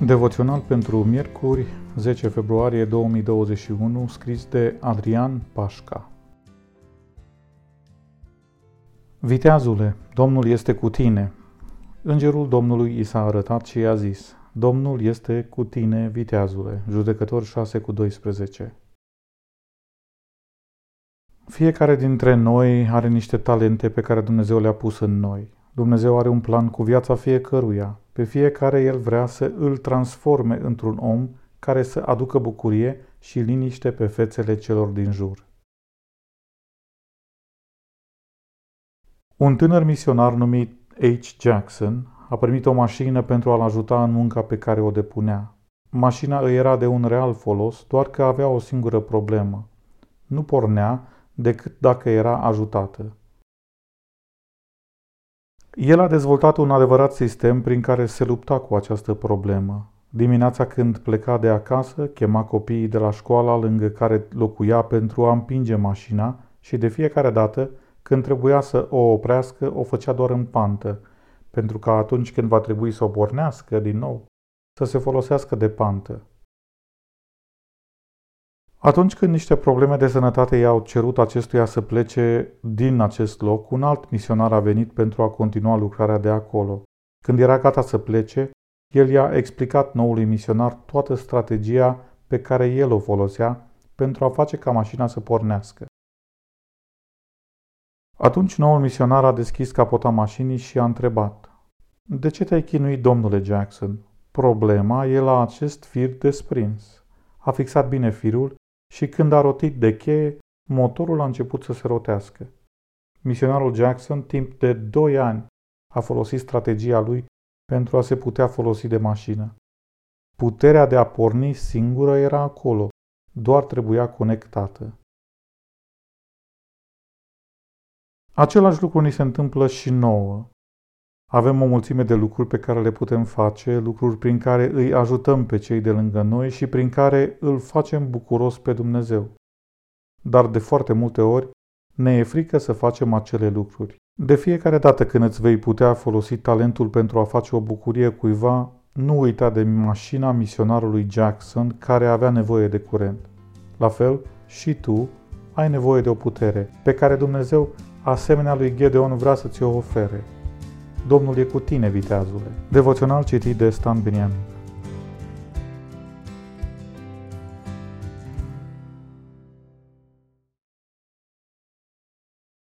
Devoțional pentru miercuri, 10 februarie 2021, scris de Adrian Pașca. Viteazule, Domnul este cu tine. Îngerul Domnului i s-a arătat și i-a zis, Domnul este cu tine, viteazule. Judecător 6 cu 12. Fiecare dintre noi are niște talente pe care Dumnezeu le-a pus în noi. Dumnezeu are un plan cu viața fiecăruia. Pe fiecare El vrea să îl transforme într-un om care să aducă bucurie și liniște pe fețele celor din jur. Un tânăr misionar numit H. Jackson a primit o mașină pentru a-l ajuta în munca pe care o depunea. Mașina îi era de un real folos, doar că avea o singură problemă. Nu pornea decât dacă era ajutată. El a dezvoltat un adevărat sistem prin care se lupta cu această problemă. Dimineața când pleca de acasă, chema copiii de la școala lângă care locuia pentru a împinge mașina și de fiecare dată, când trebuia să o oprească, o făcea doar în pantă, pentru că atunci când va trebui să o pornească din nou, să se folosească de pantă. Atunci când niște probleme de sănătate i-au cerut acestuia să plece din acest loc, un alt misionar a venit pentru a continua lucrarea de acolo. Când era gata să plece, el i-a explicat noului misionar toată strategia pe care el o folosea pentru a face ca mașina să pornească. Atunci noul misionar a deschis capota mașinii și a întrebat De ce te-ai chinuit, domnule Jackson? Problema e la acest fir desprins. A fixat bine firul și când a rotit de cheie, motorul a început să se rotească. Misionarul Jackson, timp de doi ani, a folosit strategia lui pentru a se putea folosi de mașină. Puterea de a porni singură era acolo, doar trebuia conectată. Același lucru ni se întâmplă și nouă. Avem o mulțime de lucruri pe care le putem face, lucruri prin care îi ajutăm pe cei de lângă noi și prin care îl facem bucuros pe Dumnezeu. Dar de foarte multe ori ne e frică să facem acele lucruri. De fiecare dată când îți vei putea folosi talentul pentru a face o bucurie cuiva, nu uita de mașina misionarului Jackson care avea nevoie de curent. La fel, și tu ai nevoie de o putere pe care Dumnezeu, asemenea lui Gedeon, vrea să ți o ofere. Domnul e cu tine, viteazule. Devoțional citit de Stan Beniamin.